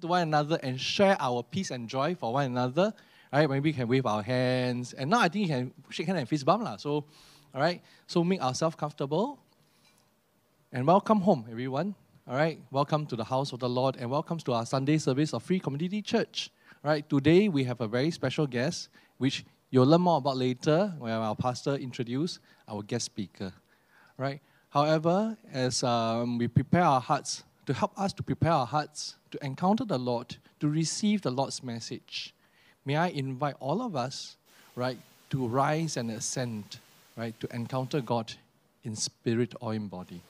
to one another and share our peace and joy for one another. Right, maybe we can wave our hands. And now I think you can shake hand and fist bump. lah. So, all right, so make ourselves comfortable. And welcome home, everyone. All right, welcome to the house of the Lord and welcome to our Sunday service of Free Community Church. All right, today we have a very special guest, which you'll learn more about later when our pastor introduce our guest speaker. All right. However, as um, we prepare our hearts to help us to prepare our hearts to encounter the Lord, to receive the Lord's message, may I invite all of us, right, to rise and ascend, right, to encounter God in spirit or in body.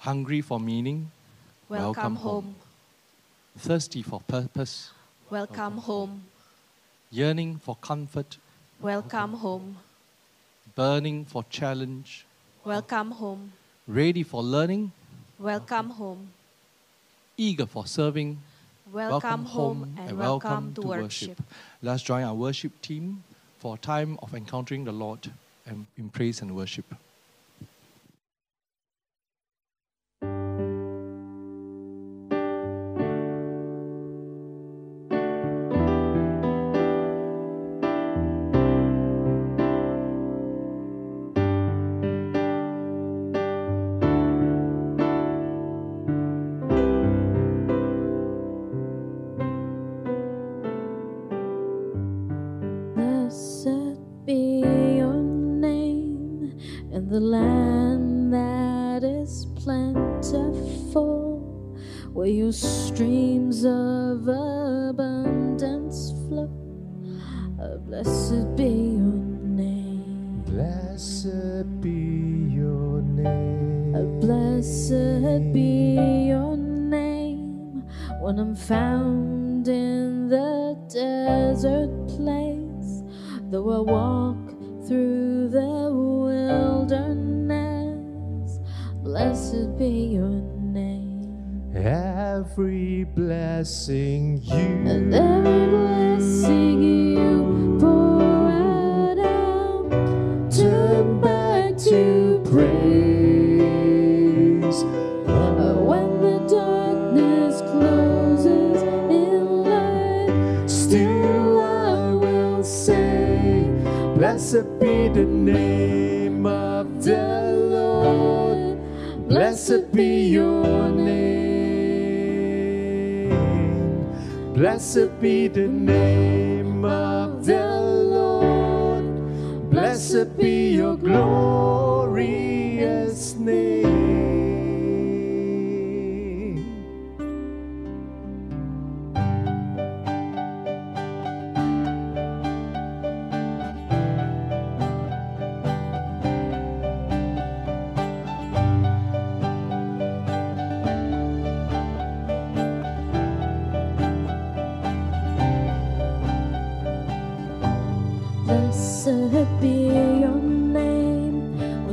Hungry for meaning, Welcome, Welcome home. home. thirsty for purpose, Welcome home. yearning for comfort, Welcome home. Burning for challenge, Welcome home. ready for learning, Welcome home. eager for serving. Welcome, home and welcome, to worship. Let's join our worship team for a time of encountering the Lord and in praise and worship. Found Blessed be the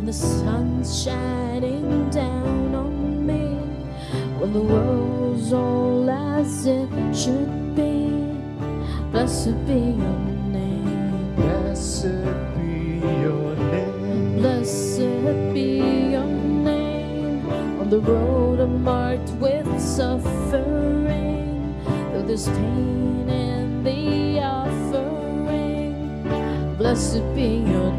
the sun's shining down on me, when the world's all as it should be. Blessed be your name. Blessed be your name. Blessed be your name on the road I'm marked with suffering. Though there's pain in the offering, blessed be your name.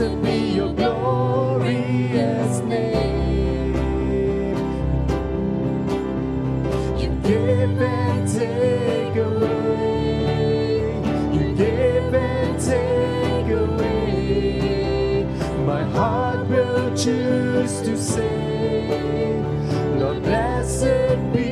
blessed be your glorious name. You give and take away. You give and take away. My heart will choose to say, Lord, blessed be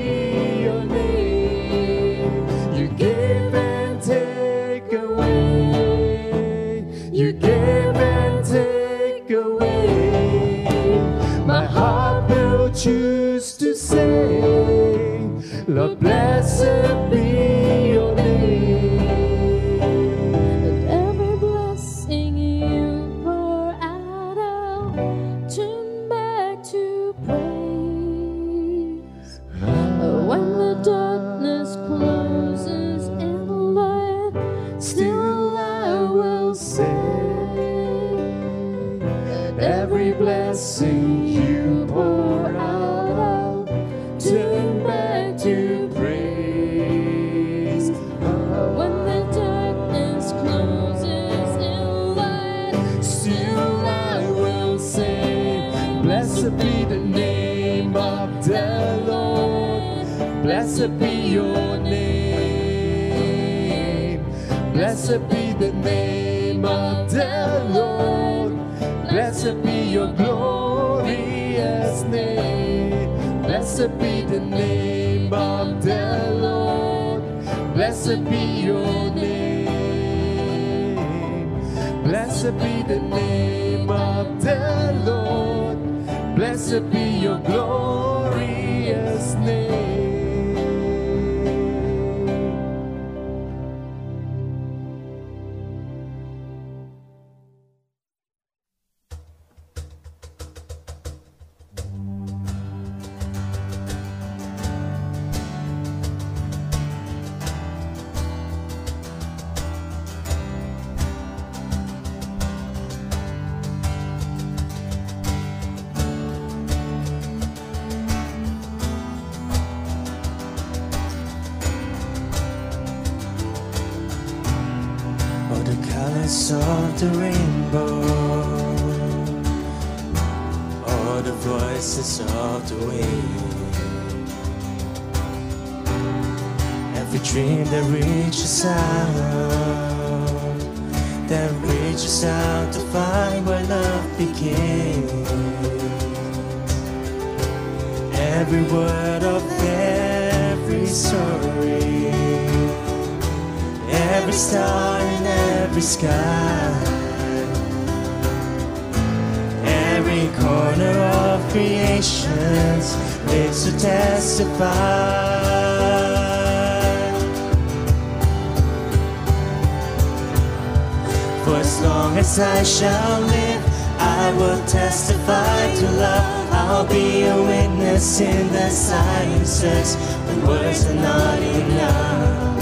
you pour out, to praise. When the darkness closes in Still I will say, Blessed be the name of the Lord. Blessed be your name. Blessed be the name of the Lord. Blessed be your glorious Blessed be the name of the Lord. Blessed be your name. Blessed be the name of the Lord. Blessed be your glorious For as long as I shall live, I will testify to love. I'll be a witness in the silences when words are not enough.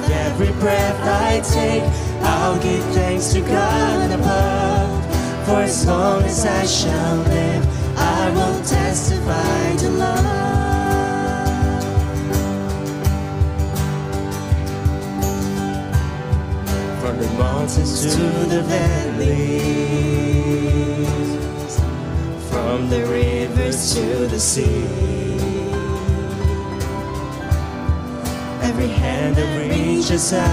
With every breath I take, I'll give thanks to God above. For as long as I shall live, I will testify to love. Mountains to the valleys, from the rivers to the sea. Every hand that reaches out,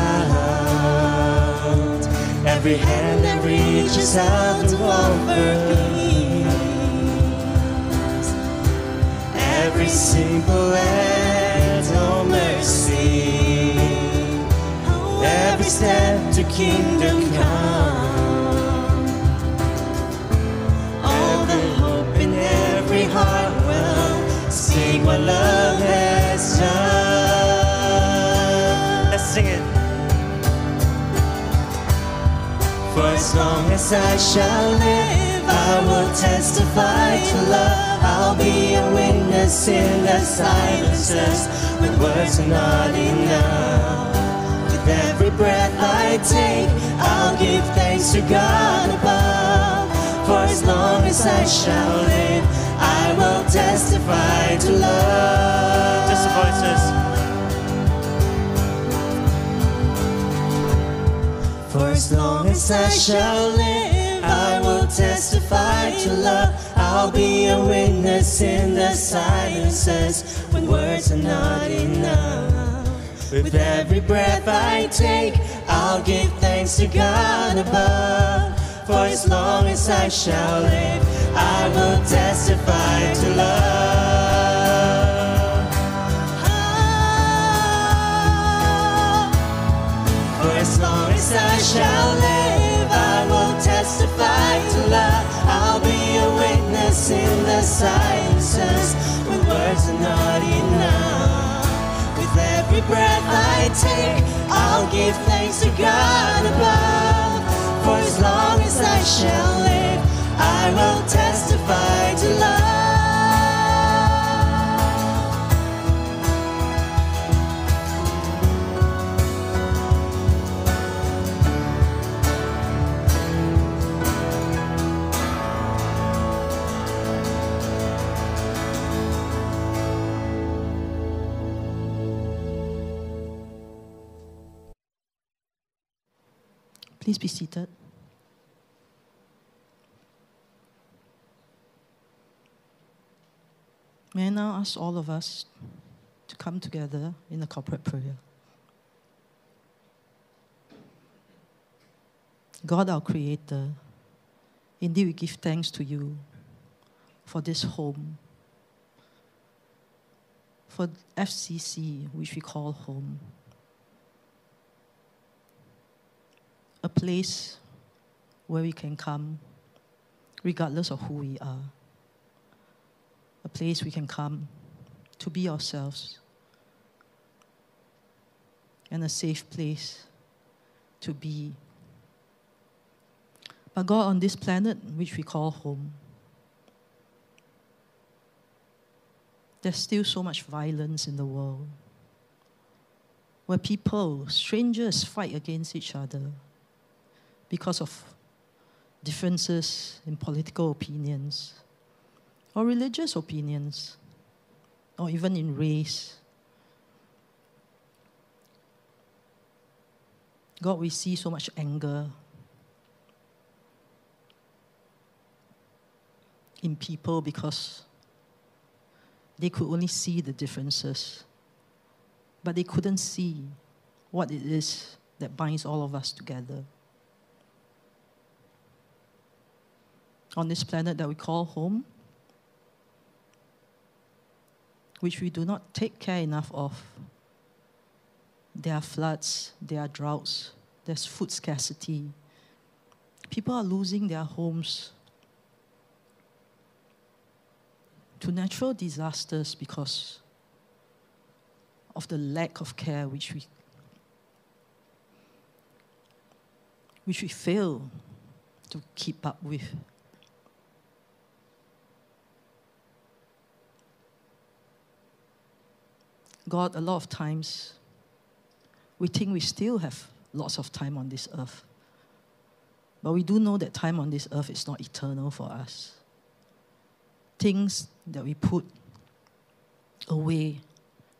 every hand that reaches out to offer peace. Every simple act of mercy, every step to kingdom come. All the hope in every heart will sing what love has done. Let's sing it. For as long as I shall live, I will testify to love. I'll be a witness in the silences when words are not enough. Every breath I take, I'll give thanks to God above. For as long as I shall live, I will testify to love. The voices. For as long as I shall live, I will testify to love. I'll be a witness in the silences when words are not enough. With every breath I take, I'll give thanks to God above. For as long as I shall live, I will testify to love. Ah. For as long as I shall live, I will testify to love. I'll be a witness in the silences take, I'll give thanks to God above. For as long as I shall live, I will testify to love. Please be seated. May I now ask all of us to come together in a corporate prayer. God, our Creator, indeed we give thanks to you for this home, for FCC, which we call home. A place where we can come regardless of who we are. A place we can come to be ourselves. And a safe place to be. But God, on this planet, which we call home, there's still so much violence in the world where people, strangers, fight against each other because of differences in political opinions or religious opinions or even in race. God, we see so much anger in people because they could only see the differences, but they couldn't see what it is that binds all of us together. On this planet that we call home, which we do not take care enough of. There are floods, there are droughts, there's food scarcity. People are losing their homes to natural disasters because of the lack of care which we which we fail to keep up with. God, a lot of times, we think we still have lots of time on this earth. But we do know that time on this earth is not eternal for us. Things that we put away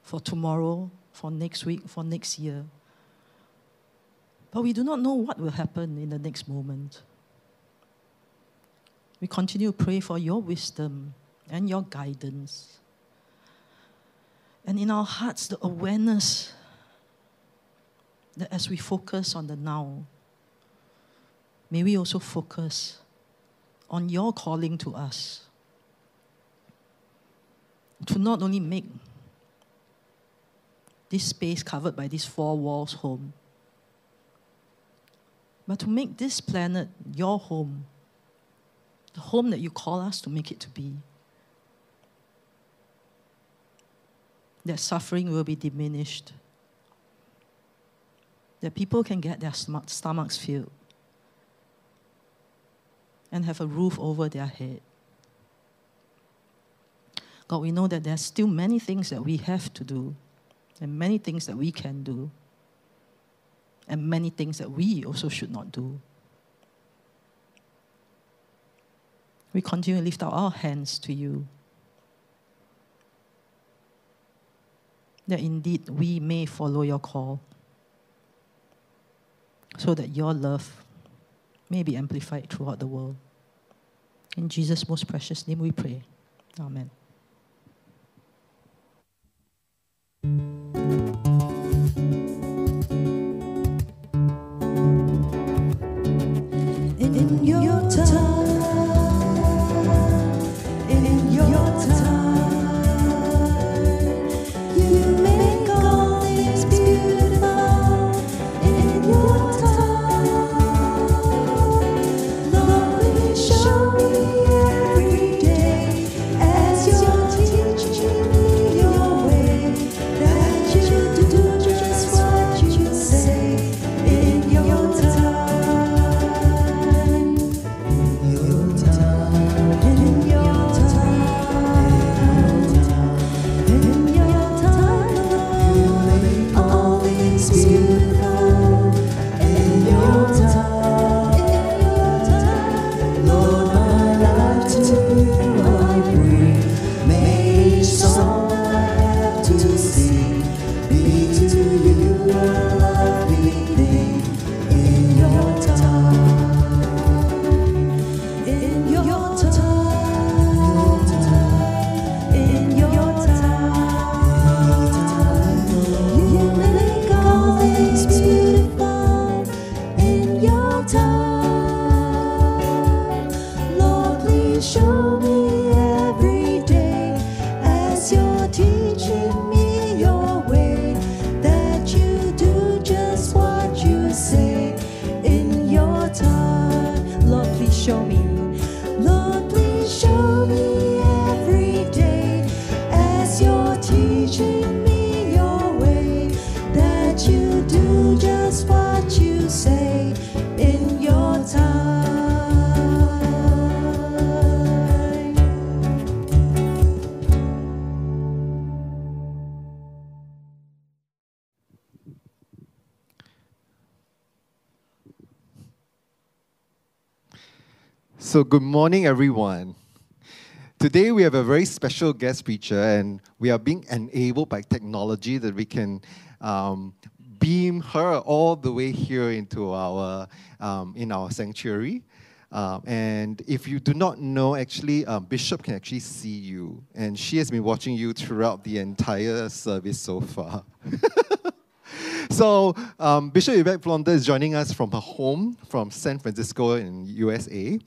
for tomorrow, for next week, for next year. But we do not know what will happen in the next moment. We continue to pray for your wisdom and your guidance and in our hearts, the awareness that as we focus on the now, may we also focus on your calling to us to not only make this space covered by these four walls home, but to make this planet your home, the home that you call us to make it to be. That suffering will be diminished, that people can get their stomachs filled and have a roof over their head. God, we know that there's still many things that we have to do, and many things that we can do, and many things that we also should not do. We continue to lift our hands to you. That indeed we may follow your call so that your love may be amplified throughout the world. In Jesus' most precious name we pray. Amen. So, good morning, everyone. Today, we have a very special guest preacher, and we are being enabled by technology that we can um, beam her all the way here into our um, in our sanctuary. Um, and if you do not know, actually, um, Bishop can actually see you, and she has been watching you throughout the entire service so far. so, um, Bishop Yvette Flunder is joining us from her home from San Francisco in USA.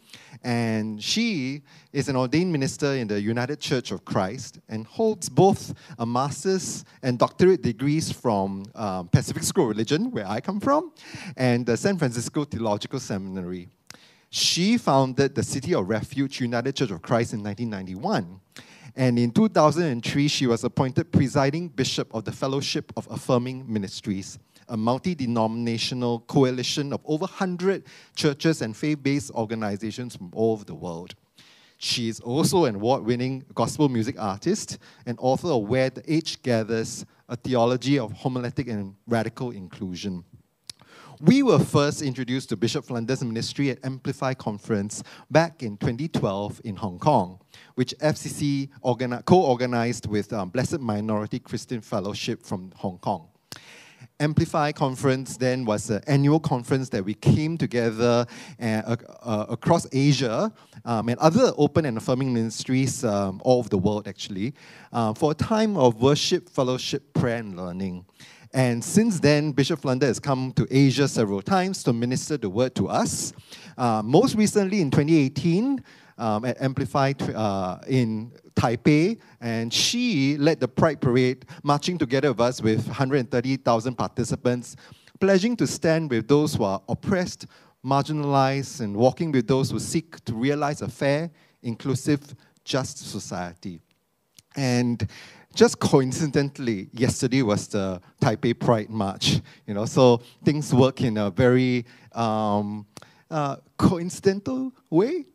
And she is an ordained minister in the United Church of Christ and holds both a master's and doctorate degrees from um, Pacific School of Religion, where I come from, and the San Francisco Theological Seminary. She founded the City of Refuge United Church of Christ in 1991. And in 2003, she was appointed presiding bishop of the Fellowship of Affirming Ministries a multi denominational coalition of over 100 churches and faith based organizations from all over the world. She is also an award winning gospel music artist and author of Where the Edge Gathers, a theology of homiletic and radical inclusion. We were first introduced to Bishop Flunder's ministry at Amplify Conference back in 2012 in Hong Kong, which FCC co organized with um, Blessed Minority Christian Fellowship from Hong Kong. Amplify conference then was an annual conference that we came together uh, uh, across Asia um, and other open and affirming ministries um, all over the world actually uh, for a time of worship, fellowship, prayer, and learning. And since then, Bishop Flunder has come to Asia several times to minister the word to us. Uh, most recently in 2018, um, at Amplify uh, in Taipei, and she led the Pride Parade, marching together with us with 130,000 participants, pledging to stand with those who are oppressed, marginalized, and walking with those who seek to realize a fair, inclusive, just society. And just coincidentally, yesterday was the Taipei Pride March. You know, so things work in a very um, uh, coincidental way.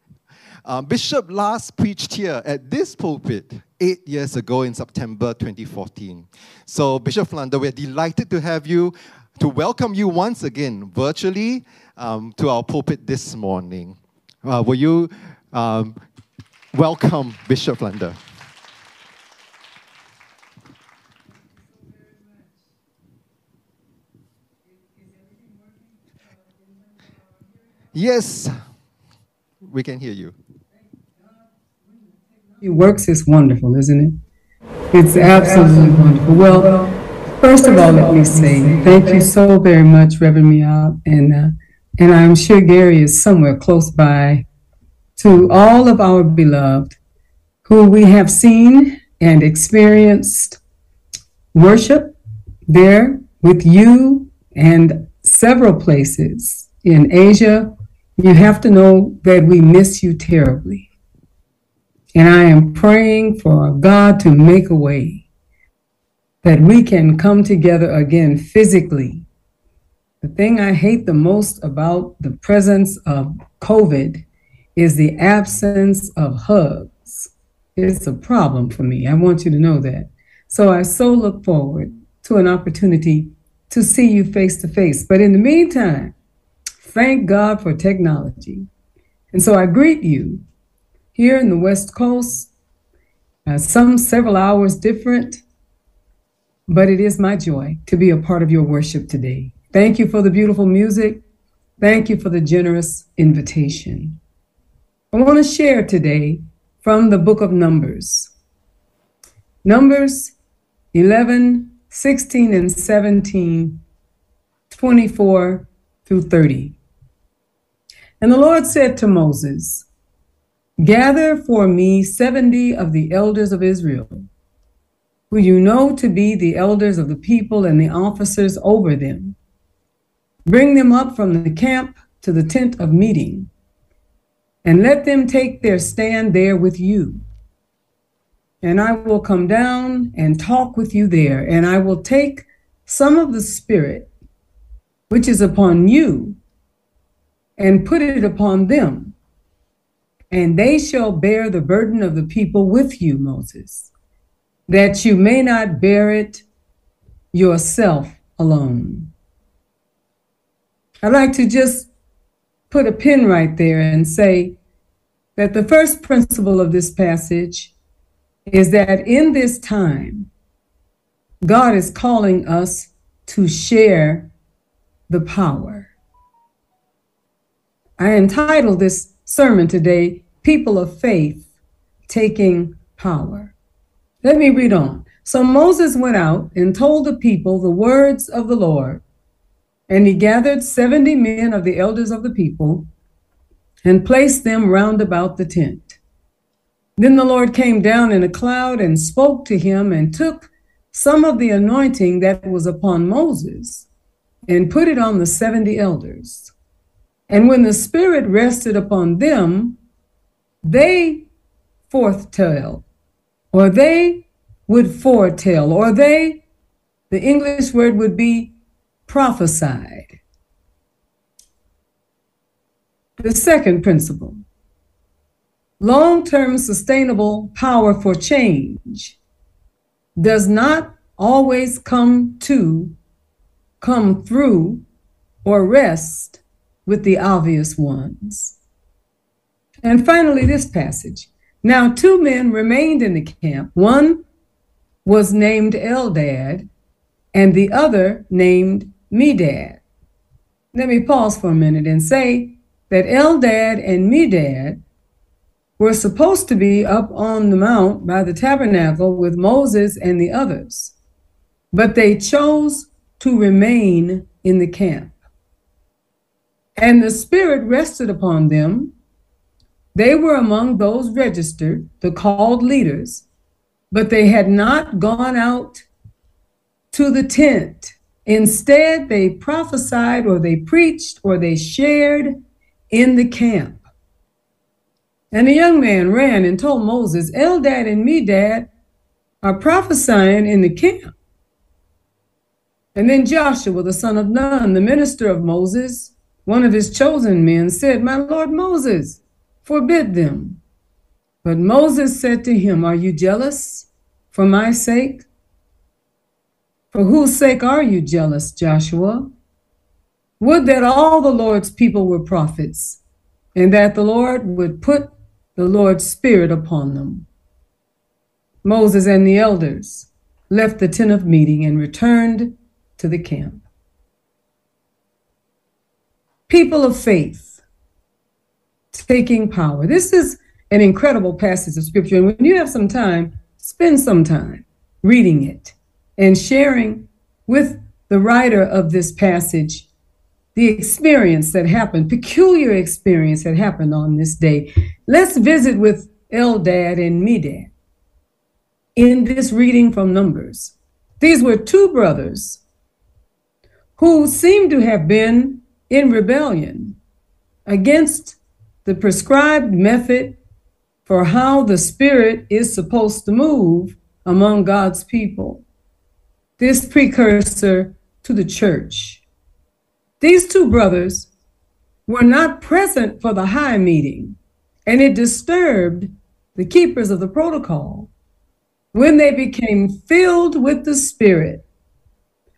Um, Bishop last preached here at this pulpit eight years ago in September 2014. So, Bishop Flunder, we're delighted to have you, to welcome you once again virtually um, to our pulpit this morning. Uh, will you um, welcome Bishop Flunder? Yes, we can hear you. It works is wonderful, isn't it? It's absolutely wonderful. Well, first of all, let me say thank you so very much, Reverend Miak, and uh, and I'm sure Gary is somewhere close by. To all of our beloved who we have seen and experienced worship there with you and several places in Asia, you have to know that we miss you terribly. And I am praying for God to make a way that we can come together again physically. The thing I hate the most about the presence of COVID is the absence of hugs. It's a problem for me. I want you to know that. So I so look forward to an opportunity to see you face to face. But in the meantime, thank God for technology. And so I greet you here in the West Coast, uh, some several hours different, but it is my joy to be a part of your worship today. Thank you for the beautiful music. Thank you for the generous invitation. I want to share today from the book of Numbers. Numbers 11, 16, and 17, 24 through 30. And the Lord said to Moses, Gather for me 70 of the elders of Israel, who you know to be the elders of the people and the officers over them. Bring them up from the camp to the tent of meeting, and let them take their stand there with you. And I will come down and talk with you there, and I will take some of the Spirit which is upon you and put it upon them and they shall bear the burden of the people with you, Moses, that you may not bear it yourself alone. I'd like to just put a pin right there and say that the first principle of this passage is that in this time, God is calling us to share the power. I entitled this sermon today, People of Faith Taking Power. Let me read on. So Moses went out and told the people the words of the Lord, and he gathered 70 men of the elders of the people and placed them round about the tent. Then the Lord came down in a cloud and spoke to him and took some of the anointing that was upon Moses and put it on the 70 elders. And when the Spirit rested upon them, they forthtell, or they would foretell, or they, the English word would be prophesied. The second principle long term sustainable power for change does not always come to, come through, or rest with the obvious ones. And finally, this passage. Now, two men remained in the camp. One was named Eldad, and the other named Medad. Let me pause for a minute and say that Eldad and Medad were supposed to be up on the mount by the tabernacle with Moses and the others, but they chose to remain in the camp and the Spirit rested upon them. They were among those registered, the called leaders, but they had not gone out to the tent. Instead, they prophesied or they preached or they shared in the camp. And the young man ran and told Moses, Eldad and Medad are prophesying in the camp. And then Joshua, the son of Nun, the minister of Moses, one of his chosen men said, My Lord Moses, forbid them. But Moses said to him, Are you jealous for my sake? For whose sake are you jealous, Joshua? Would that all the Lord's people were prophets, and that the Lord would put the Lord's Spirit upon them. Moses and the elders left the tent of meeting and returned to the camp people of faith taking power. This is an incredible passage of scripture. And when you have some time, spend some time reading it and sharing with the writer of this passage the experience that happened, peculiar experience that happened on this day. Let's visit with Eldad and Medad in this reading from Numbers. These were two brothers who seem to have been in rebellion against the prescribed method for how the Spirit is supposed to move among God's people. This precursor to the church. These two brothers were not present for the high meeting, and it disturbed the keepers of the protocol when they became filled with the Spirit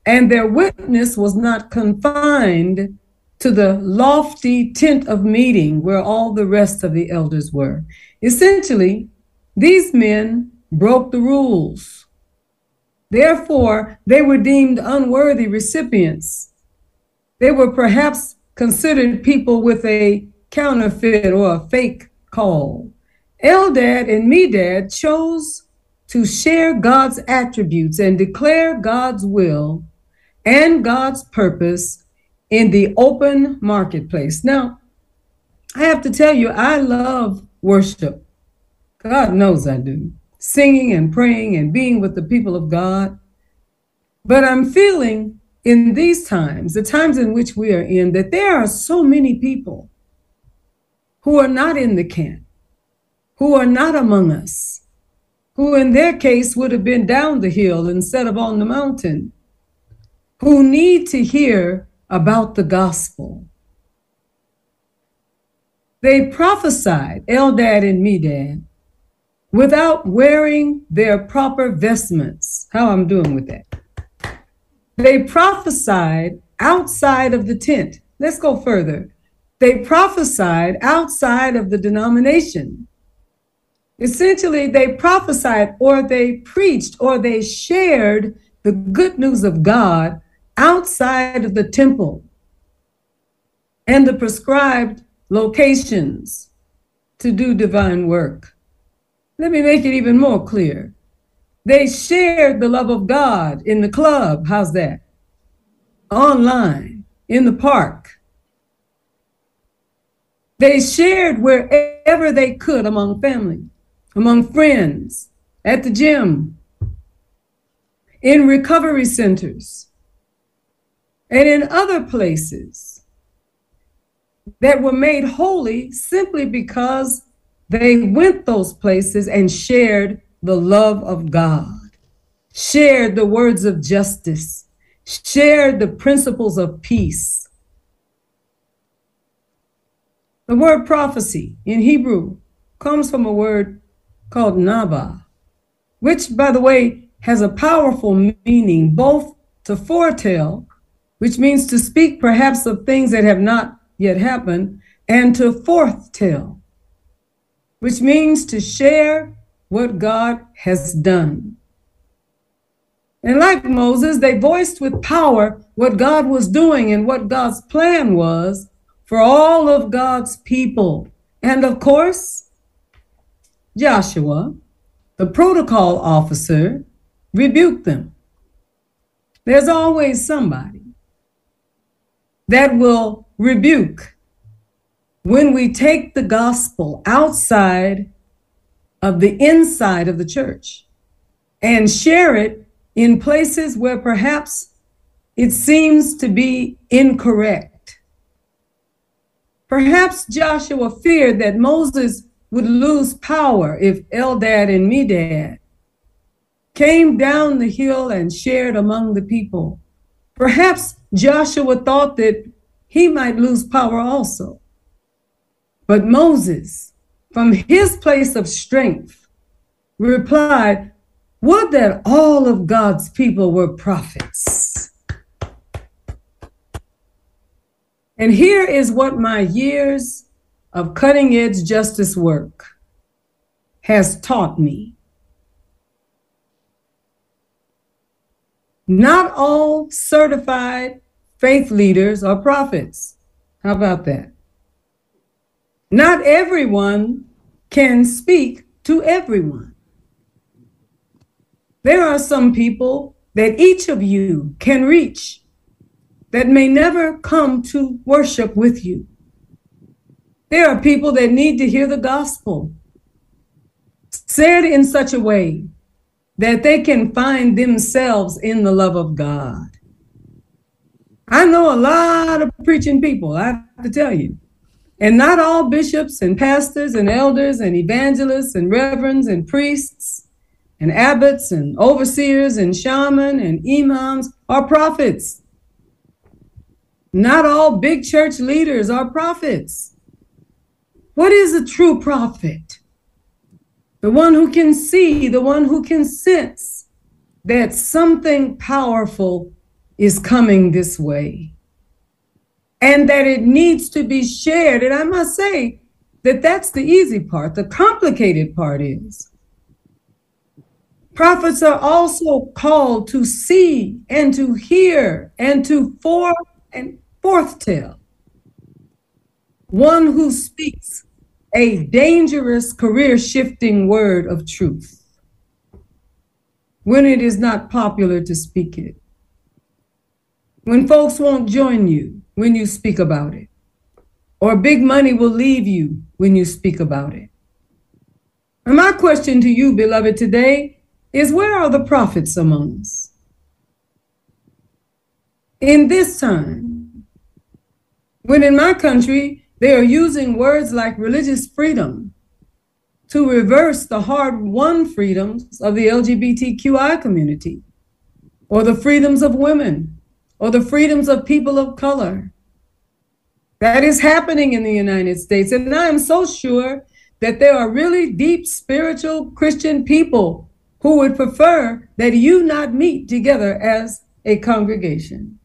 and their witness was not confined to the lofty tent of meeting where all the rest of the elders were. Essentially, these men broke the rules. Therefore, they were deemed unworthy recipients. They were perhaps considered people with a counterfeit or a fake call. Eldad and Medad chose to share God's attributes and declare God's will and God's purpose in the open marketplace. Now, I have to tell you, I love worship. God knows I do. Singing and praying and being with the people of God. But I'm feeling in these times, the times in which we are in, that there are so many people who are not in the camp, who are not among us, who in their case would have been down the hill instead of on the mountain who need to hear about the gospel. They prophesied, Eldad and Medad, without wearing their proper vestments. How I'm doing with that? They prophesied outside of the tent. Let's go further. They prophesied outside of the denomination. Essentially, they prophesied or they preached or they shared the good news of God outside of the temple and the prescribed locations to do divine work. Let me make it even more clear. They shared the love of God in the club. How's that? Online, in the park. They shared wherever they could among family, among friends, at the gym, in recovery centers, and in other places that were made holy simply because they went those places and shared the love of God, shared the words of justice, shared the principles of peace. The word prophecy in Hebrew comes from a word called naba, which, by the way, has a powerful meaning both to foretell which means to speak perhaps of things that have not yet happened, and to forthtell, which means to share what God has done. And like Moses, they voiced with power what God was doing and what God's plan was for all of God's people. And of course, Joshua, the protocol officer, rebuked them. There's always somebody that will rebuke when we take the gospel outside of the inside of the church and share it in places where perhaps it seems to be incorrect. Perhaps Joshua feared that Moses would lose power if Eldad and Medad came down the hill and shared among the people. Perhaps Joshua thought that he might lose power also. But Moses, from his place of strength, replied, Would that all of God's people were prophets. And here is what my years of cutting edge justice work has taught me. Not all certified faith leaders are prophets. How about that? Not everyone can speak to everyone. There are some people that each of you can reach that may never come to worship with you. There are people that need to hear the gospel. said in such a way that they can find themselves in the love of God. I know a lot of preaching people, I have to tell you. And not all bishops and pastors and elders and evangelists and reverends and priests and abbots and overseers and shaman and imams are prophets. Not all big church leaders are prophets. What is a true prophet? The one who can see, the one who can sense that something powerful is coming this way and that it needs to be shared. And I must say that that's the easy part. The complicated part is prophets are also called to see and to hear and to forth and forth tell. One who speaks a dangerous career shifting word of truth when it is not popular to speak it. When folks won't join you, when you speak about it. Or big money will leave you when you speak about it. And my question to you, beloved, today is where are the prophets among us? In this time, when in my country they are using words like religious freedom to reverse the hard won freedoms of the LGBTQI community, or the freedoms of women, or the freedoms of people of color. That is happening in the United States. And I am so sure that there are really deep spiritual Christian people who would prefer that you not meet together as a congregation.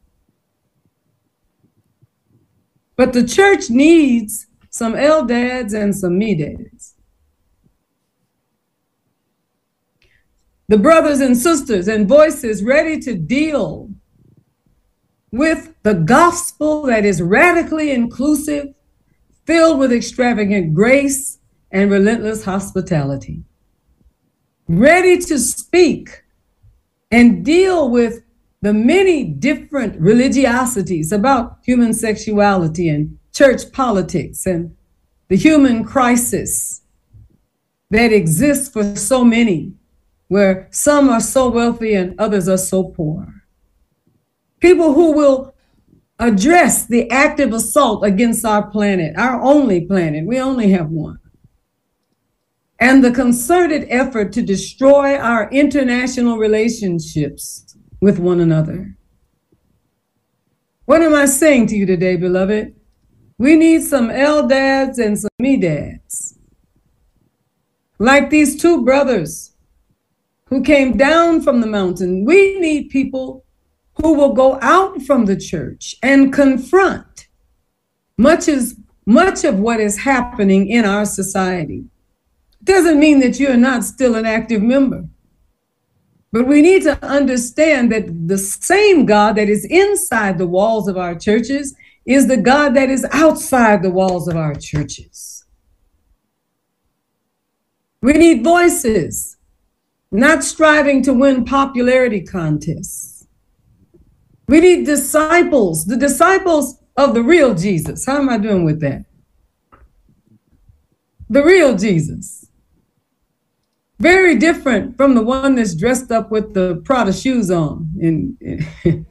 But the church needs some Eldads and some Medads. The brothers and sisters and voices ready to deal with the gospel that is radically inclusive, filled with extravagant grace and relentless hospitality. Ready to speak and deal with the many different religiosities about human sexuality and church politics and the human crisis that exists for so many, where some are so wealthy and others are so poor people who will address the active assault against our planet, our only planet. We only have one. And the concerted effort to destroy our international relationships with one another. What am I saying to you today, beloved? We need some L eldads and some Medads. Like these two brothers who came down from the mountain. We need people who will go out from the church and confront much as much of what is happening in our society. Doesn't mean that you're not still an active member. But we need to understand that the same God that is inside the walls of our churches is the God that is outside the walls of our churches. We need voices, not striving to win popularity contests we need disciples, the disciples of the real Jesus. How am I doing with that? The real Jesus. Very different from the one that's dressed up with the Prada shoes on. And,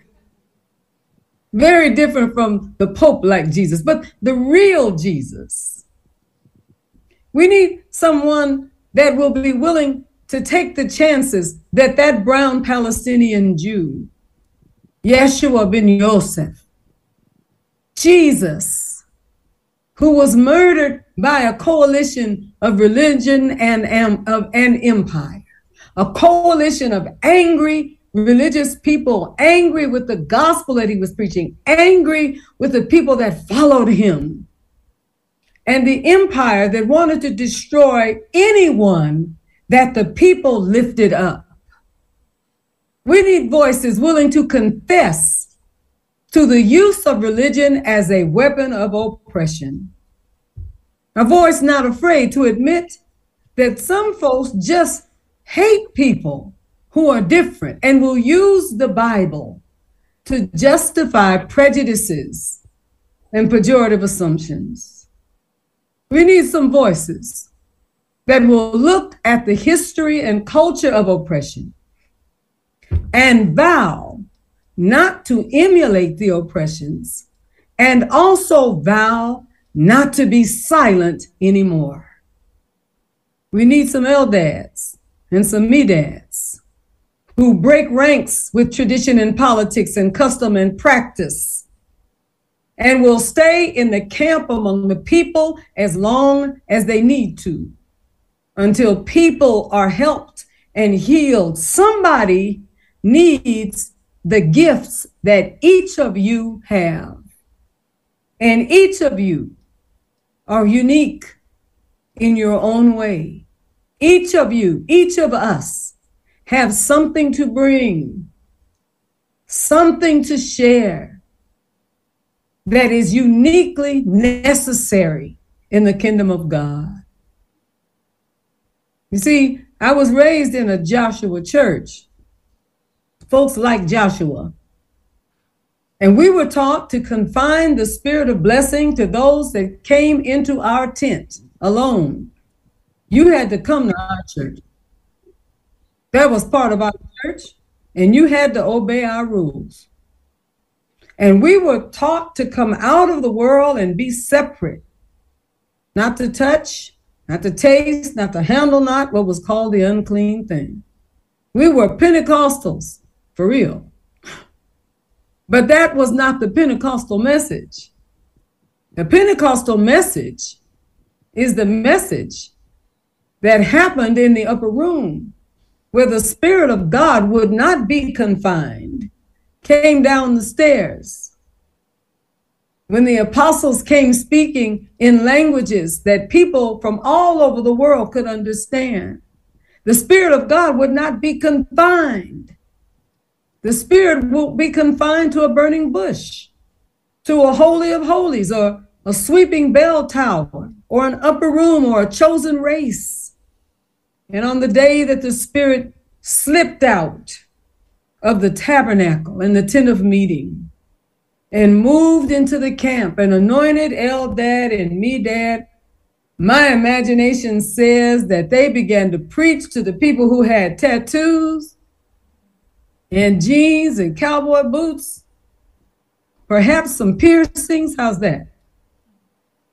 very different from the Pope like Jesus, but the real Jesus. We need someone that will be willing to take the chances that that brown Palestinian Jew Yeshua ben Yosef, Jesus, who was murdered by a coalition of religion and, and, of, and empire, a coalition of angry religious people, angry with the gospel that he was preaching, angry with the people that followed him, and the empire that wanted to destroy anyone that the people lifted up. We need voices willing to confess to the use of religion as a weapon of oppression. A voice not afraid to admit that some folks just hate people who are different and will use the Bible to justify prejudices and pejorative assumptions. We need some voices that will look at the history and culture of oppression and vow not to emulate the oppressions and also vow not to be silent anymore. We need some Eldads and some Medads who break ranks with tradition and politics and custom and practice and will stay in the camp among the people as long as they need to until people are helped and healed. Somebody needs the gifts that each of you have. And each of you are unique in your own way. Each of you, each of us have something to bring, something to share that is uniquely necessary in the kingdom of God. You see, I was raised in a Joshua church. Folks like Joshua. And we were taught to confine the spirit of blessing to those that came into our tent alone. You had to come to our church. That was part of our church, and you had to obey our rules. And we were taught to come out of the world and be separate, not to touch, not to taste, not to handle not what was called the unclean thing. We were Pentecostals, for real. But that was not the Pentecostal message. The Pentecostal message is the message that happened in the upper room where the Spirit of God would not be confined, came down the stairs. When the apostles came speaking in languages that people from all over the world could understand, the Spirit of God would not be confined. The Spirit won't be confined to a burning bush, to a holy of holies, or a sweeping bell tower, or an upper room, or a chosen race. And on the day that the Spirit slipped out of the tabernacle and the tent of meeting and moved into the camp and anointed Eldad and Medad, my imagination says that they began to preach to the people who had tattoos and jeans and cowboy boots, perhaps some piercings. How's that?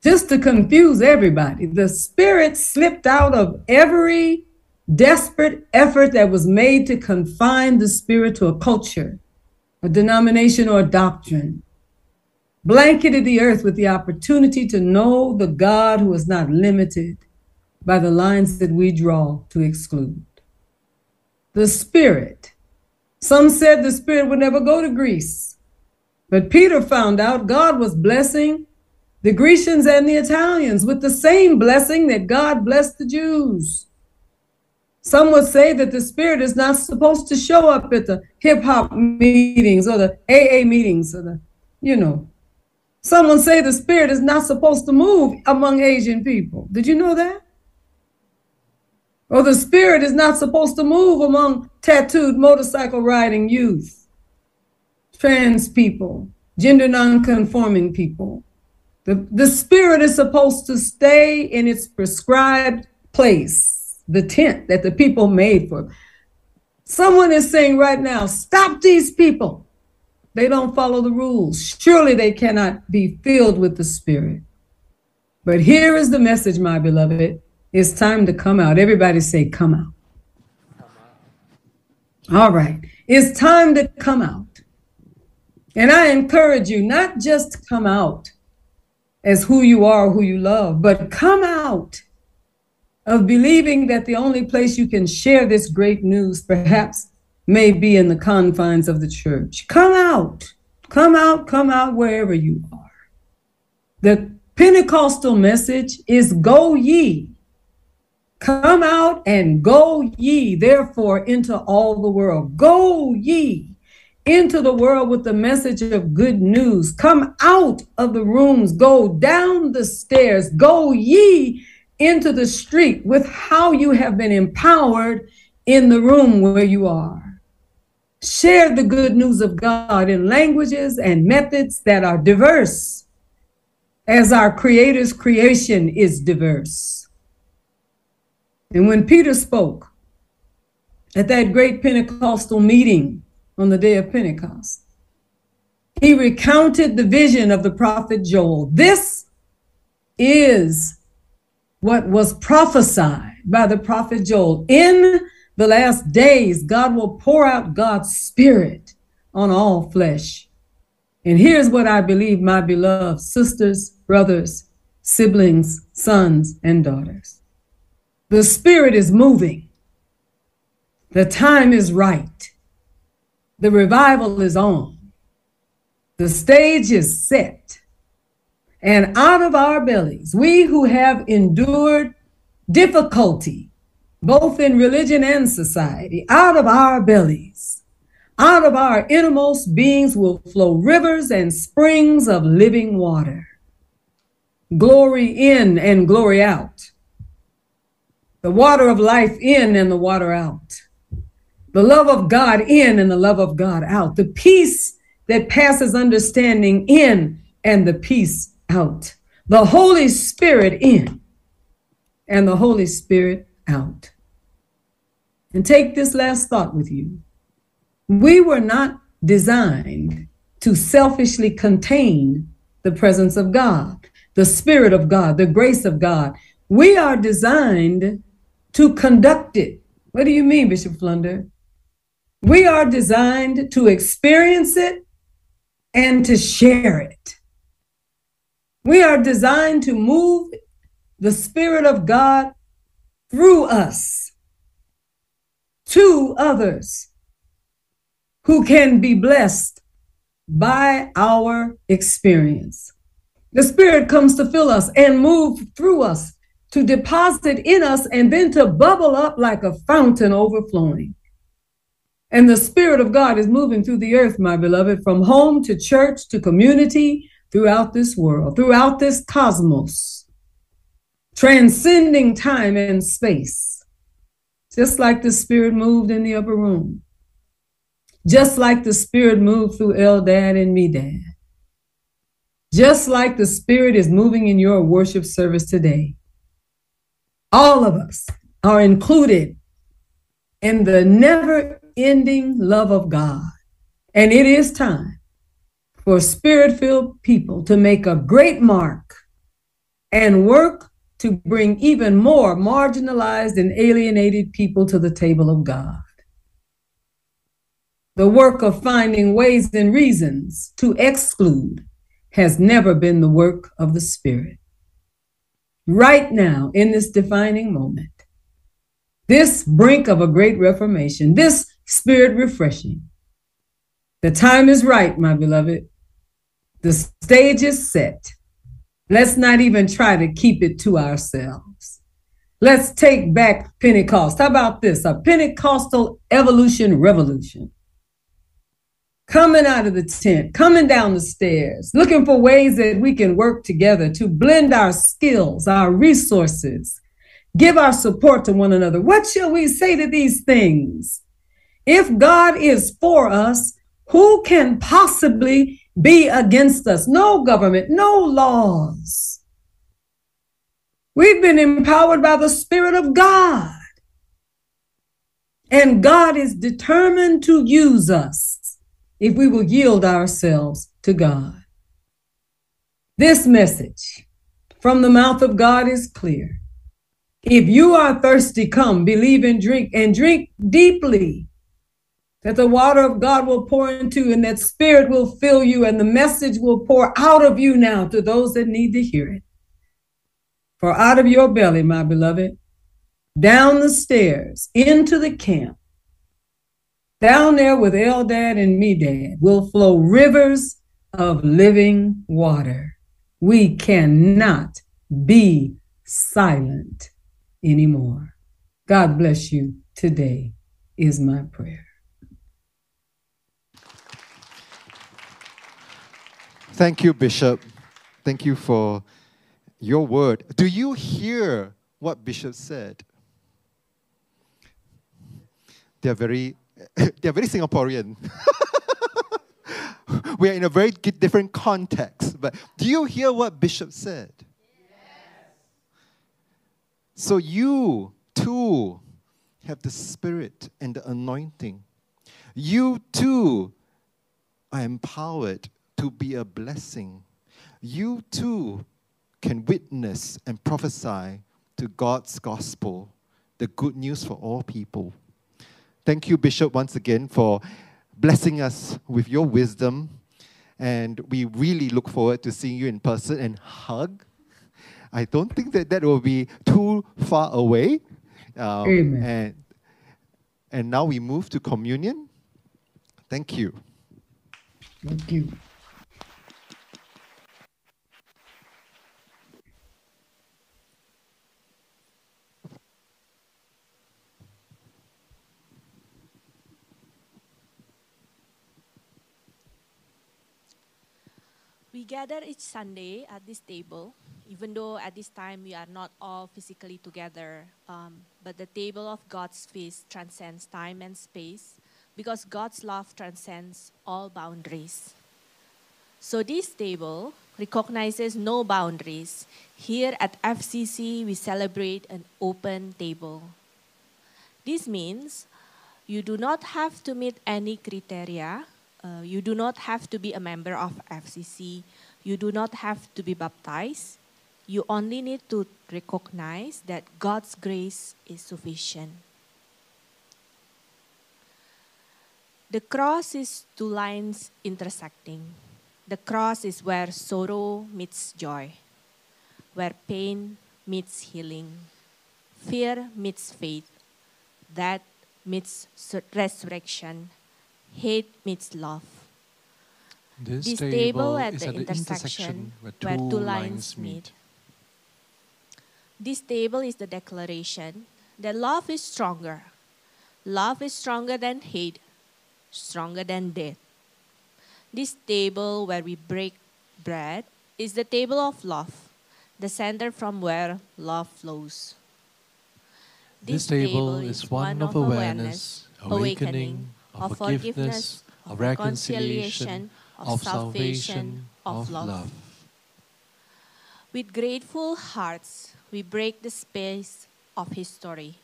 just to confuse everybody. The spirit slipped out of every desperate effort that was made to confine the spirit to a culture, a denomination, or a doctrine. Blanketed the earth with the opportunity to know the God who is not limited by the lines that we draw to exclude. The Spirit. Some said the Spirit would never go to Greece. But Peter found out God was blessing the Grecians and the Italians with the same blessing that God blessed the Jews. Some would say that the Spirit is not supposed to show up at the hip hop meetings or the AA meetings or the, you know. Someone say the Spirit is not supposed to move among Asian people. Did you know that? Or the Spirit is not supposed to move among tattooed motorcycle riding youth, trans people, gender non-conforming people. The, the spirit is supposed to stay in its prescribed place, the tent that the people made for. Someone is saying right now, stop these people. They don't follow the rules. Surely they cannot be filled with the spirit. But here is the message, my beloved. It's time to come out. Everybody say, come out. All right. It's time to come out. And I encourage you not just come out as who you are, who you love, but come out of believing that the only place you can share this great news perhaps may be in the confines of the church. Come out, come out, come out wherever you are. The Pentecostal message is go ye. Come out and go ye, therefore, into all the world. Go ye into the world with the message of good news. Come out of the rooms, go down the stairs, go ye into the street with how you have been empowered in the room where you are. Share the good news of God in languages and methods that are diverse, as our Creator's creation is diverse. And when Peter spoke at that great Pentecostal meeting on the day of Pentecost, he recounted the vision of the prophet Joel. This is what was prophesied by the prophet Joel. In the last days, God will pour out God's spirit on all flesh. And here's what I believe, my beloved sisters, brothers, siblings, sons, and daughters. The Spirit is moving. The time is right. The revival is on. The stage is set. And out of our bellies, we who have endured difficulty, both in religion and society, out of our bellies, out of our innermost beings will flow rivers and springs of living water. Glory in and glory out. The water of life in and the water out. The love of God in and the love of God out. The peace that passes understanding in and the peace out. The Holy Spirit in and the Holy Spirit out. And take this last thought with you. We were not designed to selfishly contain the presence of God, the Spirit of God, the grace of God. We are designed to conduct it. What do you mean, Bishop Flunder? We are designed to experience it and to share it. We are designed to move the Spirit of God through us to others who can be blessed by our experience. The Spirit comes to fill us and move through us, to deposit in us, and then to bubble up like a fountain overflowing. And the Spirit of God is moving through the earth, my beloved, from home to church to community throughout this world, throughout this cosmos, transcending time and space, just like the Spirit moved in the upper room just like the Spirit moved through Eldad and Medad. Just like the Spirit is moving in your worship service today. All of us are included in the never ending love of God. And it is time for spirit filled people to make a great mark and work to bring even more marginalized and alienated people to the table of God the work of finding ways and reasons to exclude has never been the work of the Spirit. Right now, in this defining moment, this brink of a great reformation, this spirit refreshing, the time is right, my beloved. The stage is set. Let's not even try to keep it to ourselves. Let's take back Pentecost. How about this? A Pentecostal evolution revolution coming out of the tent, coming down the stairs, looking for ways that we can work together to blend our skills, our resources, give our support to one another. What shall we say to these things? If God is for us, who can possibly be against us? No government, no laws. We've been empowered by the Spirit of God. And God is determined to use us if we will yield ourselves to God. This message from the mouth of God is clear. If you are thirsty, come, believe and drink, and drink deeply, that the water of God will pour into, and that spirit will fill you, and the message will pour out of you now to those that need to hear it. For out of your belly, my beloved, down the stairs into the camp, down there with Eldad and Medad will flow rivers of living water. We cannot be silent anymore. God bless you today, is my prayer. Thank you, Bishop. Thank you for your word. Do you hear what Bishop said? They're very they're very Singaporean. we are in a very different context. But do you hear what Bishop said? Yes. So you too have the Spirit and the anointing. You too are empowered to be a blessing. You too can witness and prophesy to God's gospel, the good news for all people. Thank you, Bishop, once again for blessing us with your wisdom. And we really look forward to seeing you in person and hug. I don't think that that will be too far away. Um, Amen. And, and now we move to communion. Thank you. Thank you. We gather each Sunday at this table, even though at this time we are not all physically together. Um, but the table of God's feast transcends time and space because God's love transcends all boundaries. So, this table recognizes no boundaries. Here at FCC, we celebrate an open table. This means you do not have to meet any criteria. Uh, you do not have to be a member of FCC. You do not have to be baptized. You only need to recognize that God's grace is sufficient. The cross is two lines intersecting. The cross is where sorrow meets joy, where pain meets healing, fear meets faith, death meets resurrection, hate meets love. This, This table at the intersection where two lines meet. This table is the declaration that love is stronger. Love is stronger than hate, stronger than death. This table where we break bread is the table of love, the center from where love flows. This table is one of awareness, awakening, of forgiveness, of reconciliation, of salvation, of love. With grateful hearts, we break the space of history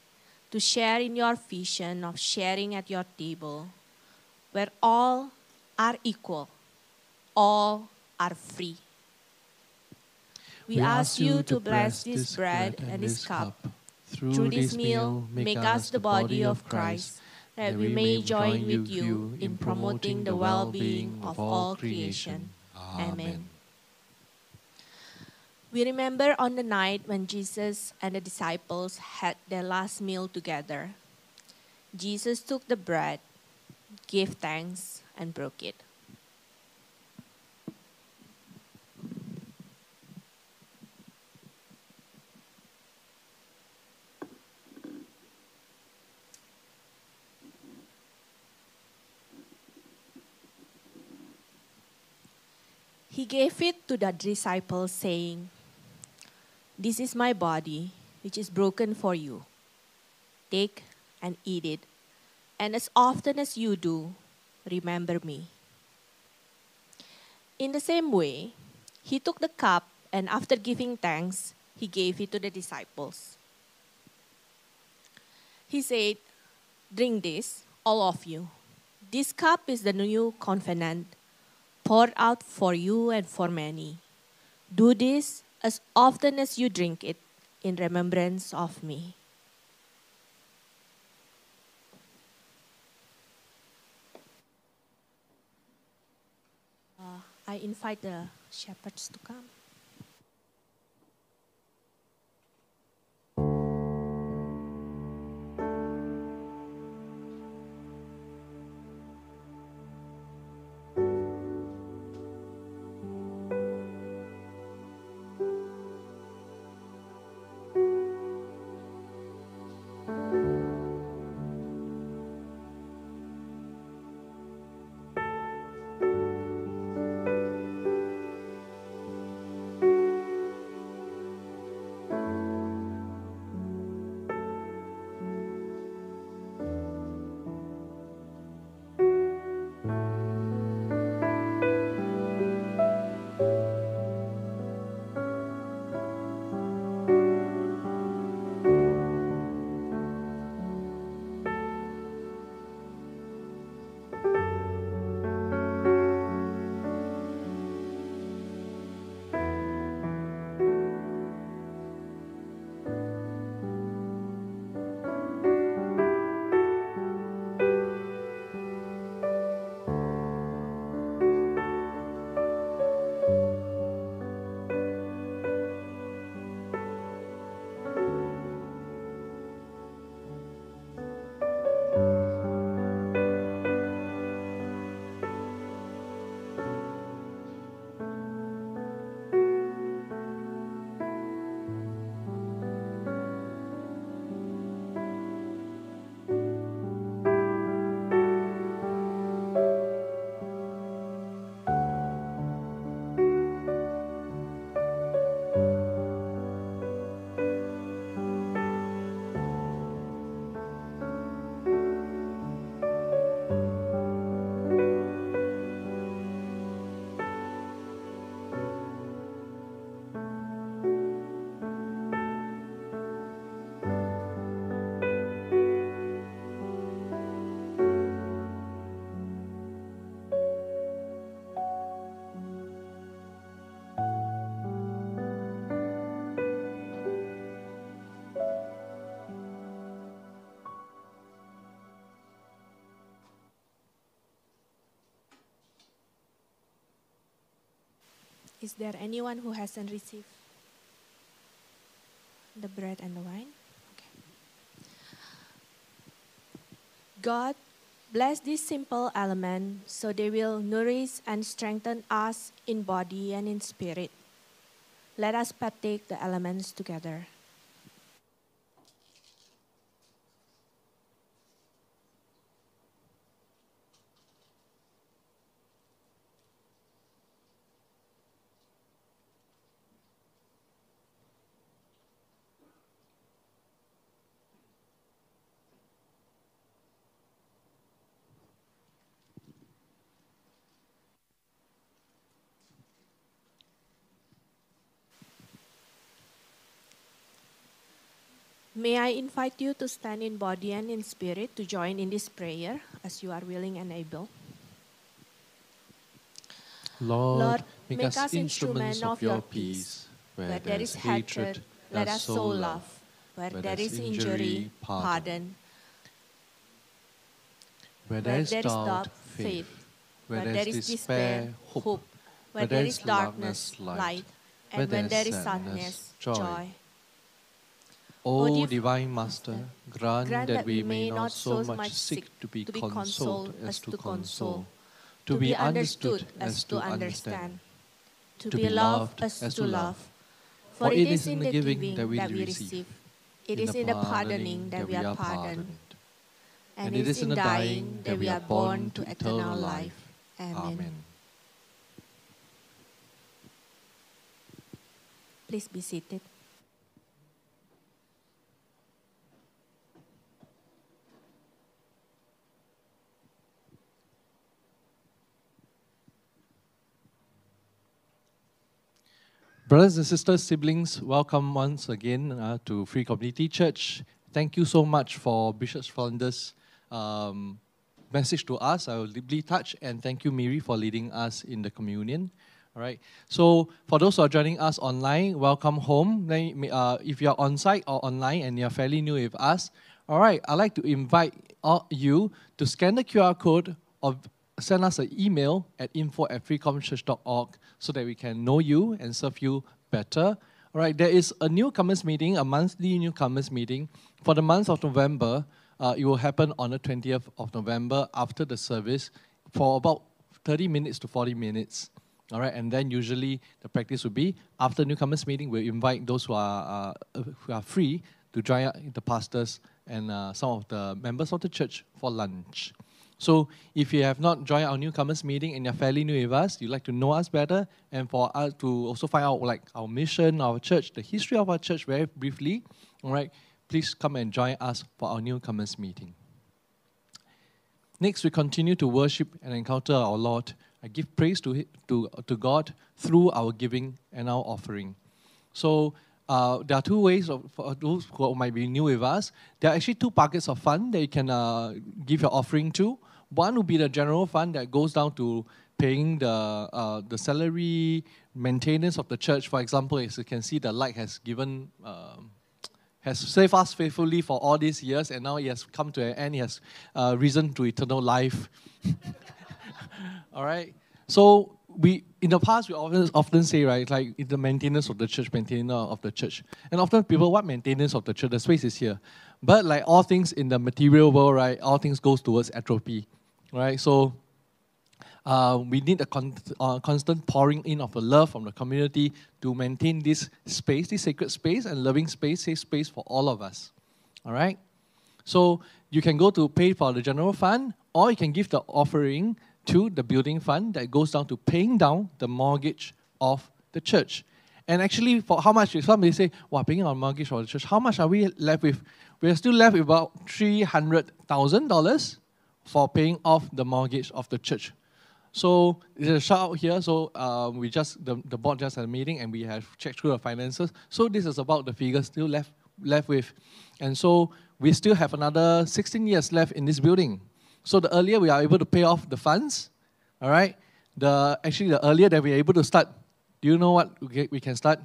to share in your vision of sharing at your table, where all are equal, all are free. We, ask you to bless this bread and this cup. Through this meal, make us the body of Christ, that we may join with you in promoting the well being of all creation. Amen. We remember on the night when Jesus and the disciples had their last meal together. Jesus took the bread, gave thanks, and broke it. He gave it to the disciples, saying, This is my body, which is broken for you. Take and eat it, and as often as you do, remember me. In the same way, he took the cup, and after giving thanks, he gave it to the disciples. He said, Drink this, all of you. This cup is the new covenant poured out for you and for many. Do this as often as you drink it in remembrance of me. Uh, I invite the shepherds to come. Is there anyone who hasn't received the bread and the wine? Okay. God, bless these simple elements so they will nourish and strengthen us in body and in spirit. Let us partake the elements together. May I invite you to stand in body and in spirit to join in this prayer as you are willing and able. Lord, Lord, make, us, instruments of your peace. Where there is hatred, let us sow love. Where there is injury, pardon. Where there is doubt, faith. Where there is despair, hope. Where there is darkness, light. And when there is sadness, joy. O divine Master, grant, grant that we may not so much seek to be consoled as to console, to be understood as to understand, to be loved as to love. For it is in the giving that we receive, it is in the pardoning that we are pardoned, and it is in the dying that we are born to eternal life. Amen. Please be seated. Brothers and sisters, siblings, welcome once again uh, to Free Community Church. Thank you so much for Bishop Flunder's um, message to us. I was deeply touched, and thank you, Miri, for leading us in the communion. All right. So, for those who are joining us online, welcome home. Uh, if you're on site or online and you're fairly new with us, all right, I'd like to invite all you to scan the QR code or send us an email at info at freecommonchurch.org so that we can know you and serve you better. All right, there is a newcomers meeting, a monthly newcomers meeting for the month of November. Uh, it will happen on the 20th of November after the service for about 30 minutes to 40 minutes. All right, and then usually the practice would be after newcomers meeting, we'll invite those who are, uh, who are free to join the pastors and uh, some of the members of the church for lunch. So if you have not joined our newcomers meeting and you're fairly new with us, you'd like to know us better, and for us to also find out like our mission, our church, the history of our church very briefly, all right, please come and join us for our newcomers meeting. Next, we continue to worship and encounter our Lord. I give praise to, to, to God through our giving and our offering. So uh, there are two ways of, for those who might be new with us. There are actually two buckets of fund that you can uh, give your offering to. One would be the general fund that goes down to paying the uh, the salary, maintenance of the church. For example, as you can see, the light has given. Um, has served us faithfully for all these years, and now he has come to an end. He has uh, risen to eternal life. all right. So we in the past we often often say right like the maintenance of the church, maintenance of the church, and often people what maintenance of the church? The space is here, but like all things in the material world, right? All things goes towards atrophy, right? So. Uh, we need a con- uh, constant pouring in of the love from the community to maintain this space, this sacred space and loving space, safe space for all of us. All right? So you can go to pay for the general fund, or you can give the offering to the building fund that goes down to paying down the mortgage of the church. And actually, for how much? Somebody say, "Wow, paying our mortgage for the church. How much are we left with? We are still left with about three hundred thousand dollars for paying off the mortgage of the church." So there's a shout out here. So um, we just the, the board just had a meeting and we have checked through the finances. So this is about the figures still left left with, and so we still have another 16 years left in this building. So the earlier we are able to pay off the funds, all right. The actually the earlier that we are able to start. Do you know what we can start?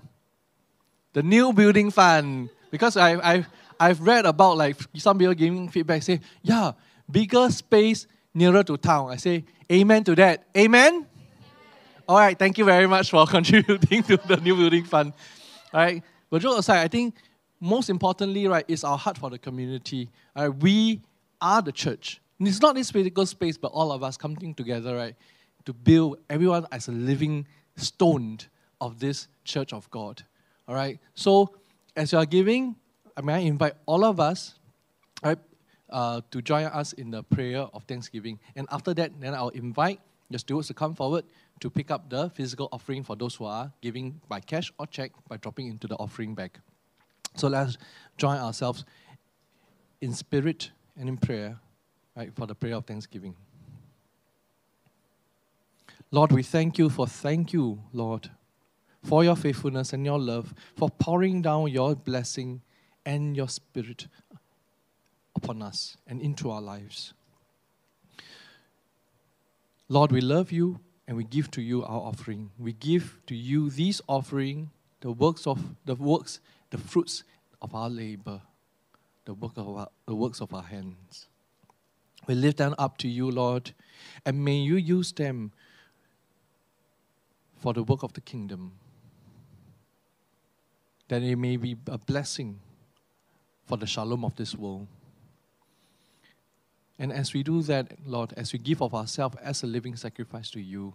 The new building fund. Because I, I've I've read about like some people giving feedback say, yeah, bigger space nearer to town. I say, Amen to that. Amen? All right, thank you very much for contributing to the new building fund. All right, but joke aside, I think most importantly, right, is our heart for the community. All right, we are the church. And it's not this physical space, but all of us coming together, right, to build everyone as a living stone of this church of God. All right, so as you are giving, I may I invite all of us, right, uh, to join us in the prayer of thanksgiving. And after that, then I'll invite the stewards to come forward to pick up the physical offering for those who are giving by cash or check by dropping into the offering bag. So let's join ourselves in spirit and in prayer, right, for the prayer of thanksgiving. Lord, we thank you for thank you, Lord, for your faithfulness and your love, for pouring down your blessing and your spirit upon us and into our lives. Lord, we love you and we give to you our offering. We give to you this offering, the works of the works, the fruits of our labor, the work of our, the works of our hands. We lift them up to you, Lord, and may you use them for the work of the kingdom. That it may be a blessing for the shalom of this world. And as we do that, Lord, as we give of ourselves as a living sacrifice to you,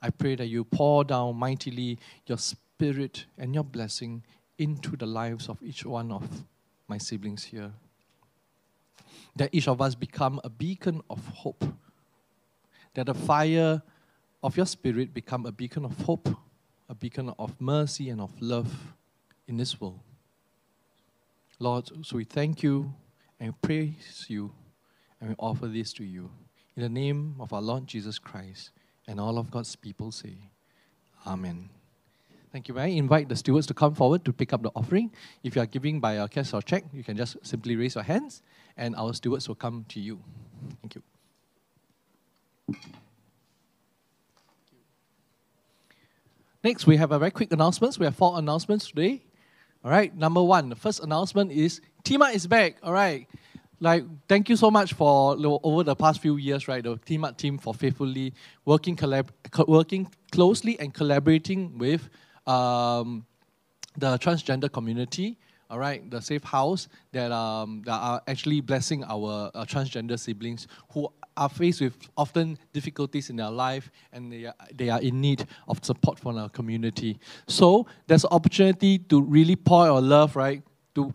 I pray that you pour down mightily your spirit and your blessing into the lives of each one of my siblings here. That each of us become a beacon of hope. That the fire of your spirit become a beacon of hope, a beacon of mercy and of love in this world. Lord, so we thank you and praise you and we offer this to you. In the name of our Lord Jesus Christ and all of God's people say, Amen. Thank you. May I invite the stewards to come forward to pick up the offering? If you are giving by a cash or check, you can just simply raise your hands and our stewards will come to you. Thank you. Next, we have a very quick announcements. We have four announcements today. All right, number one, the first announcement is Tima is back. All right, like thank you so much for over the past few years, right? The Up team for faithfully working collab, working closely and collaborating with um, the transgender community. All right, the safe house that um, that are actually blessing our uh, transgender siblings who are faced with often difficulties in their life and they are, they are in need of support from our community. So there's an opportunity to really pour our love, right? To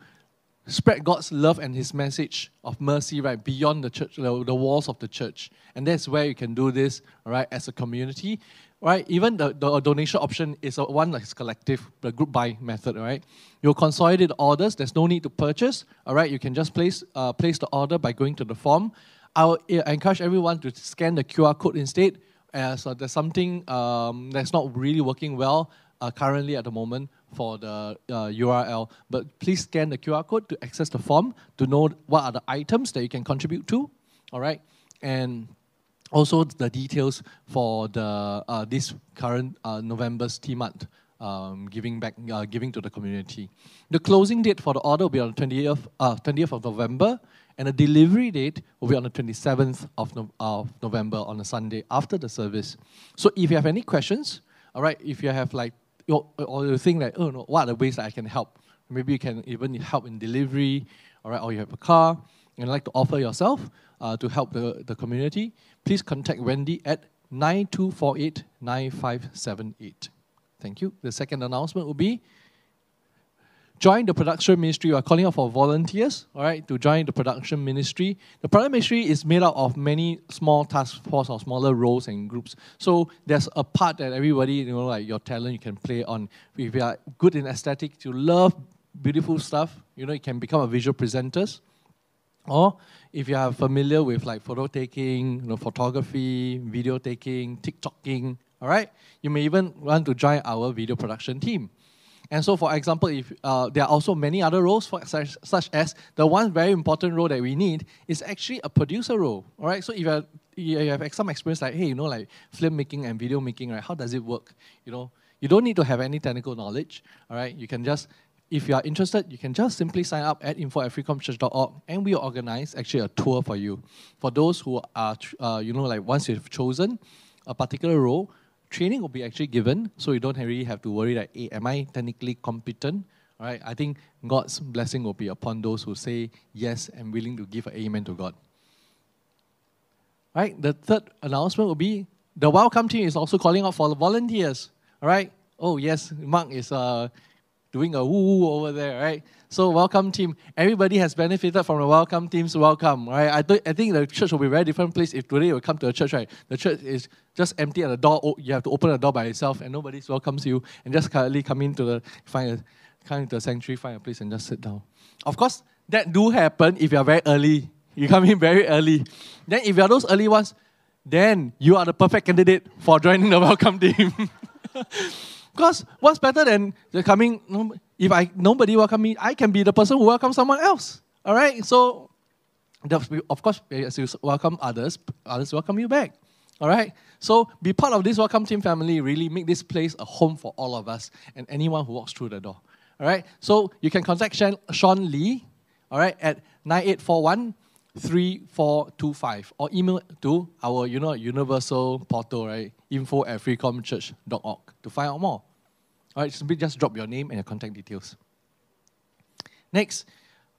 spread God's love and His message of mercy right beyond the church, the, the walls of the church, and that's where you can do this, all right, as a community, right? Even the, the donation option is a one that's collective, the group buy method, right? You'll consolidate orders. There's no need to purchase, all right? You can just place uh, place the order by going to the form. I'll encourage everyone to scan the QR code instead. As uh, there's something um, that's not really working well uh, currently at the moment for the uh, URL. But please scan the QR code to access the form to know what are the items that you can contribute to. All right, and also the details for the uh, this current uh, November's TMAT um, giving back, uh, giving to the community. The closing date for the order will be on the 20th, uh, 20th of November, and the delivery date will be on the 27th of, no- of November on a Sunday after the service. So if you have any questions, all right, if you have like or you think like oh no, what are the ways that I can help? Maybe you can even help in delivery, all right, or you have a car and like to offer yourself uh, to help the, the community, please contact Wendy at 9248 9578. Thank you. The second announcement will be join the production ministry. We are calling out for volunteers, all right, to join the production ministry. The production ministry is made up of many small task force or smaller roles and groups. So there's a part that everybody, you know, like your talent you can play on. If you are good in aesthetic, you love beautiful stuff, you know, you can become a visual presenters. Or if you are familiar with like photo taking, you know, photography, video taking, TikToking, all right, you may even want to join our video production team. And so, for example, if uh, there are also many other roles, for, such, such as the one very important role that we need is actually a producer role. All right. So if you, you have some experience, like hey, you know, like film making and video making, right? How does it work? You know, you don't need to have any technical knowledge. All right. You can just if you are interested, you can just simply sign up at info at freecomchurch.org and we will organize actually a tour for you. For those who are, uh, you know, like once you've chosen a particular role, training will be actually given, so you don't really have to worry that, hey, am I technically competent? All right, I think God's blessing will be upon those who say yes and willing to give an amen to God. Right, the third announcement will be the welcome team is also calling out for volunteers. All right, oh yes, Mark is uh, doing a woo woo over there, right? So welcome team. Everybody has benefited from the welcome team's welcome, right? I, th- I think the church will be a very different place if today you come to a church, right? The church is just empty at the door. You have to open the door by yourself and nobody welcomes you and just quietly come into the find a come into the sanctuary, find a place and just sit down. Of course, that do happen if you are very early. You come in very early. Then if you are those early ones, then you are the perfect candidate for joining the welcome team. because what's better than the coming? If I nobody welcome me, I can be the person who welcomes someone else. All right. So, of course, eh, as you welcome others, others welcome you back. All right. So be part of this welcome team family. Really make this place a home for all of us and anyone who walks through the door. All right. So you can contact Sean Lee. All right, at nine eight four one 3425 or email to our you know universal portal right info at freecomchurch.org to find out more all right simply just drop your name and your contact details next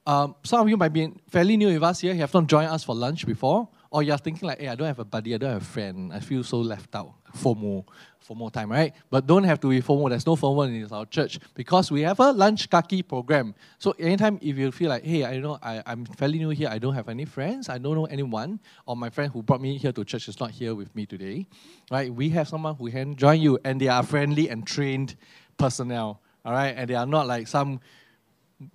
um, some of you might be fairly new with us here you have not joined us for lunch before or you're thinking like hey i don't have a buddy i don't have a friend i feel so left out FOMO, FOMO time, right? But don't have to be FOMO. There's no FOMO in our church because we have a lunch kaki program. So anytime if you feel like, hey, I know I, I'm fairly new here, I don't have any friends, I don't know anyone, or my friend who brought me here to church is not here with me today, right? We have someone who can join you, and they are friendly and trained personnel, all right? And they are not like some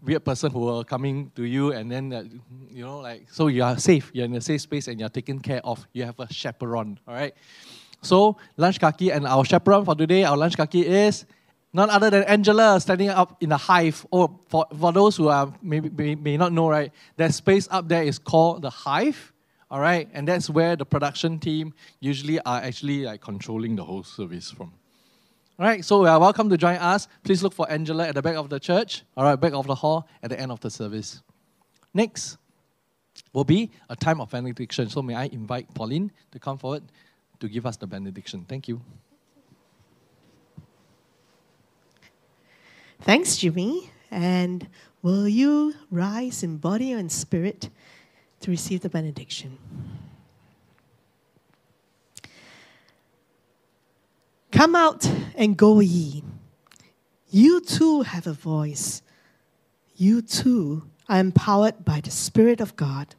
weird person who are coming to you and then uh, you know like so you are safe you're in a safe space and you're taken care of you have a chaperone all right so, lunch kaki and our chaperone for today, our lunch kaki is none other than Angela standing up in the hive. Oh, for, for those who are maybe may, may not know, right, that space up there is called the hive. All right, and that's where the production team usually are actually like controlling the whole service from. All right, so you are welcome to join us. Please look for Angela at the back of the church. All right, back of the hall at the end of the service. Next will be a time of benediction. So may I invite Pauline to come forward to give us the benediction. Thank you. Thanks, Jimmy. And will you rise in body and spirit to receive the benediction? Come out and go ye. You too have a voice. You too are empowered by the Spirit of God.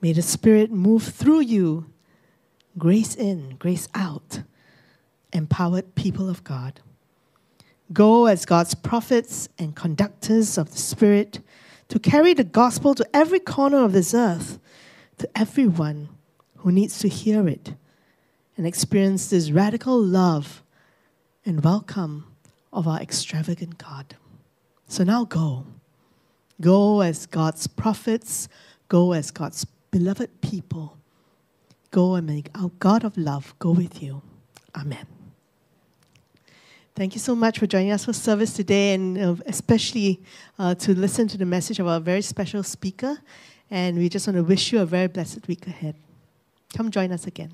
May the Spirit move through you grace in, grace out, empowered people of God. Go as God's prophets and conductors of the Spirit to carry the gospel to every corner of this earth, to everyone who needs to hear it and experience this radical love and welcome of our extravagant God. So now go. Go as God's prophets, go as God's beloved people Go and make our God of love go with you. Amen. Thank you so much for joining us for service today, and especially uh, to listen to the message of our very special speaker. And we just want to wish you a very blessed week ahead. Come join us again.